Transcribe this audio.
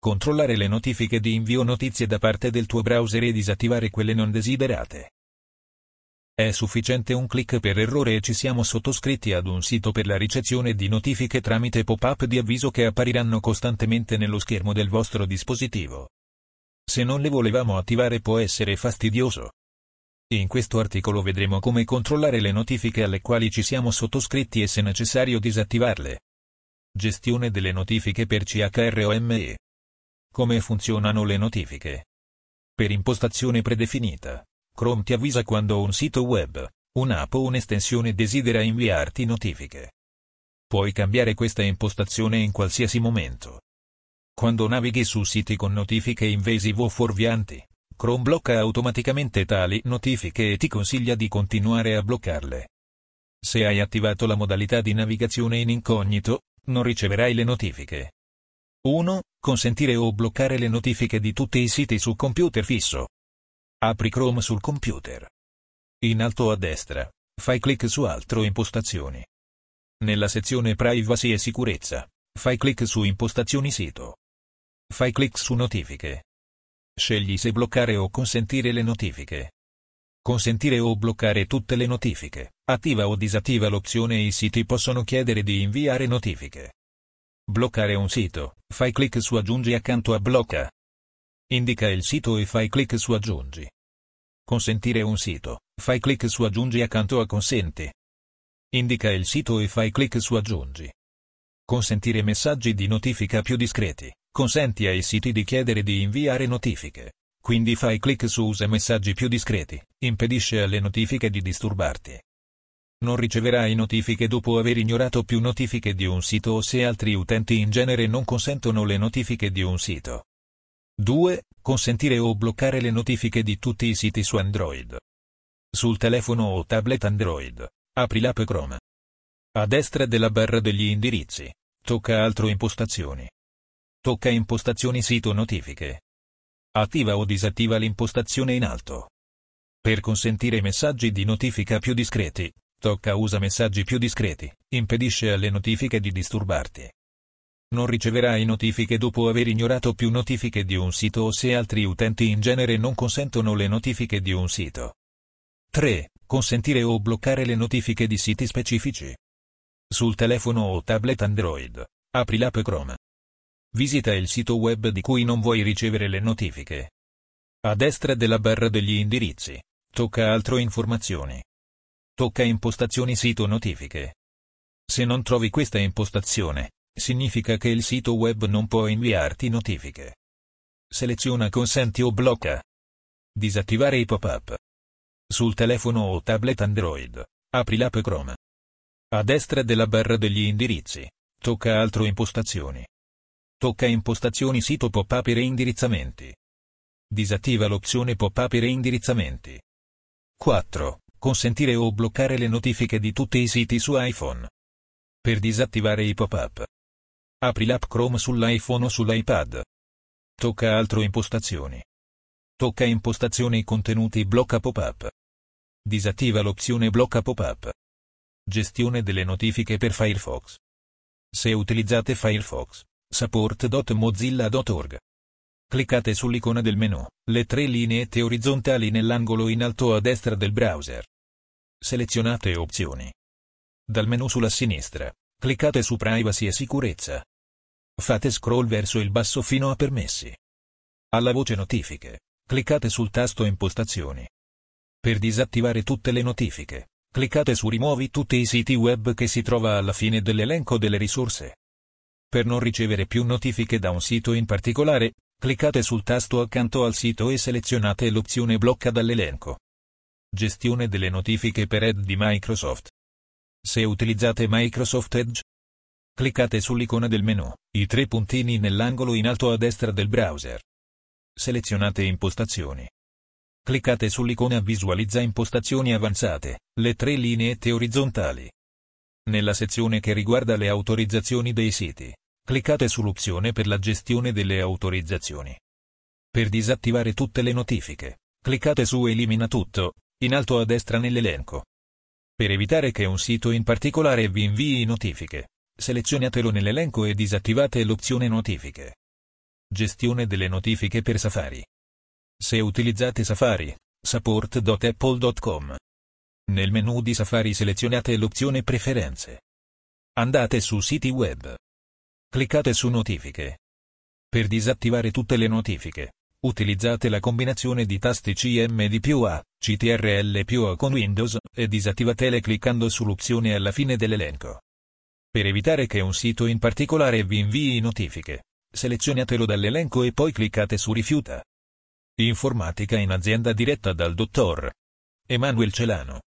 Controllare le notifiche di invio notizie da parte del tuo browser e disattivare quelle non desiderate. È sufficiente un clic per errore e ci siamo sottoscritti ad un sito per la ricezione di notifiche tramite pop-up di avviso che appariranno costantemente nello schermo del vostro dispositivo. Se non le volevamo attivare può essere fastidioso. In questo articolo vedremo come controllare le notifiche alle quali ci siamo sottoscritti e se necessario disattivarle. Gestione delle notifiche per CHROME. Come funzionano le notifiche? Per impostazione predefinita, Chrome ti avvisa quando un sito web, un'app o un'estensione desidera inviarti notifiche. Puoi cambiare questa impostazione in qualsiasi momento. Quando navighi su siti con notifiche invasive o fuorvianti, Chrome blocca automaticamente tali notifiche e ti consiglia di continuare a bloccarle. Se hai attivato la modalità di navigazione in incognito, non riceverai le notifiche. 1. Consentire o bloccare le notifiche di tutti i siti su computer fisso. Apri Chrome sul computer. In alto a destra, fai clic su Altro Impostazioni. Nella sezione Privacy e Sicurezza, fai clic su Impostazioni sito. Fai clic su Notifiche. Scegli se bloccare o consentire le notifiche. Consentire o bloccare tutte le notifiche. Attiva o disattiva l'opzione I siti possono chiedere di inviare notifiche. Bloccare un sito. Fai clic su Aggiungi accanto a Blocca. Indica il sito e fai clic su Aggiungi. Consentire un sito. Fai clic su Aggiungi accanto a Consenti. Indica il sito e fai clic su Aggiungi. Consentire messaggi di notifica più discreti. Consenti ai siti di chiedere di inviare notifiche. Quindi fai clic su Usa messaggi più discreti. Impedisce alle notifiche di disturbarti. Non riceverai notifiche dopo aver ignorato più notifiche di un sito o se altri utenti in genere non consentono le notifiche di un sito. 2. Consentire o bloccare le notifiche di tutti i siti su Android. Sul telefono o tablet Android, apri l'app Chrome. A destra della barra degli indirizzi, tocca Altro impostazioni. Tocca Impostazioni sito notifiche. Attiva o disattiva l'impostazione in alto. Per consentire messaggi di notifica più discreti, tocca Usa messaggi più discreti, impedisce alle notifiche di disturbarti. Non riceverai notifiche dopo aver ignorato più notifiche di un sito o se altri utenti in genere non consentono le notifiche di un sito. 3. Consentire o bloccare le notifiche di siti specifici. Sul telefono o tablet Android, apri l'app Chrome. Visita il sito web di cui non vuoi ricevere le notifiche. A destra della barra degli indirizzi, tocca Altro informazioni. Tocca Impostazioni sito notifiche. Se non trovi questa impostazione, significa che il sito web non può inviarti notifiche. Seleziona Consenti o blocca. Disattivare i pop-up. Sul telefono o tablet Android, apri l'app Chrome. A destra della barra degli indirizzi, tocca Altro impostazioni. Tocca Impostazioni sito pop-up e reindirizzamenti. Disattiva l'opzione pop-up e reindirizzamenti. 4. Consentire o bloccare le notifiche di tutti i siti su iPhone. Per disattivare i pop-up, Apri l'app Chrome sull'iPhone o sull'iPad. Tocca Altro Impostazioni. Tocca Impostazioni Contenuti Blocca Pop-up. Disattiva l'opzione Blocca Pop-up. Gestione delle notifiche per Firefox. Se utilizzate Firefox, support.mozilla.org. Cliccate sull'icona del menu, le tre lineette orizzontali nell'angolo in alto a destra del browser. Selezionate Opzioni. Dal menu sulla sinistra, cliccate su Privacy e Sicurezza. Fate scroll verso il basso fino a Permessi. Alla voce Notifiche, cliccate sul tasto Impostazioni. Per disattivare tutte le notifiche, cliccate su Rimuovi tutti i siti web che si trova alla fine dell'elenco delle risorse. Per non ricevere più notifiche da un sito in particolare, cliccate sul tasto accanto al sito e selezionate l'opzione Blocca dall'elenco. Gestione delle notifiche per Edge di Microsoft. Se utilizzate Microsoft Edge, Cliccate sull'icona del menu, i tre puntini nell'angolo in alto a destra del browser. Selezionate Impostazioni. Cliccate sull'icona Visualizza impostazioni avanzate, le tre lineette orizzontali. Nella sezione che riguarda le autorizzazioni dei siti, cliccate sull'opzione per la gestione delle autorizzazioni. Per disattivare tutte le notifiche, cliccate su Elimina tutto, in alto a destra nell'elenco. Per evitare che un sito in particolare vi invii notifiche, selezionatelo nell'elenco e disattivate l'opzione notifiche. Gestione delle notifiche per Safari. Se utilizzate Safari, support.apple.com. Nel menu di Safari selezionate l'opzione Preferenze. Andate su Siti web. Cliccate su Notifiche. Per disattivare tutte le notifiche, utilizzate la combinazione di tasti CMD più A, CTRL più A con Windows e disattivatele cliccando sull'opzione alla fine dell'elenco. Per evitare che un sito in particolare vi invii notifiche, selezionatelo dall'elenco e poi cliccate su Rifiuta. Informatica in azienda diretta dal dottor Emanuel Celano.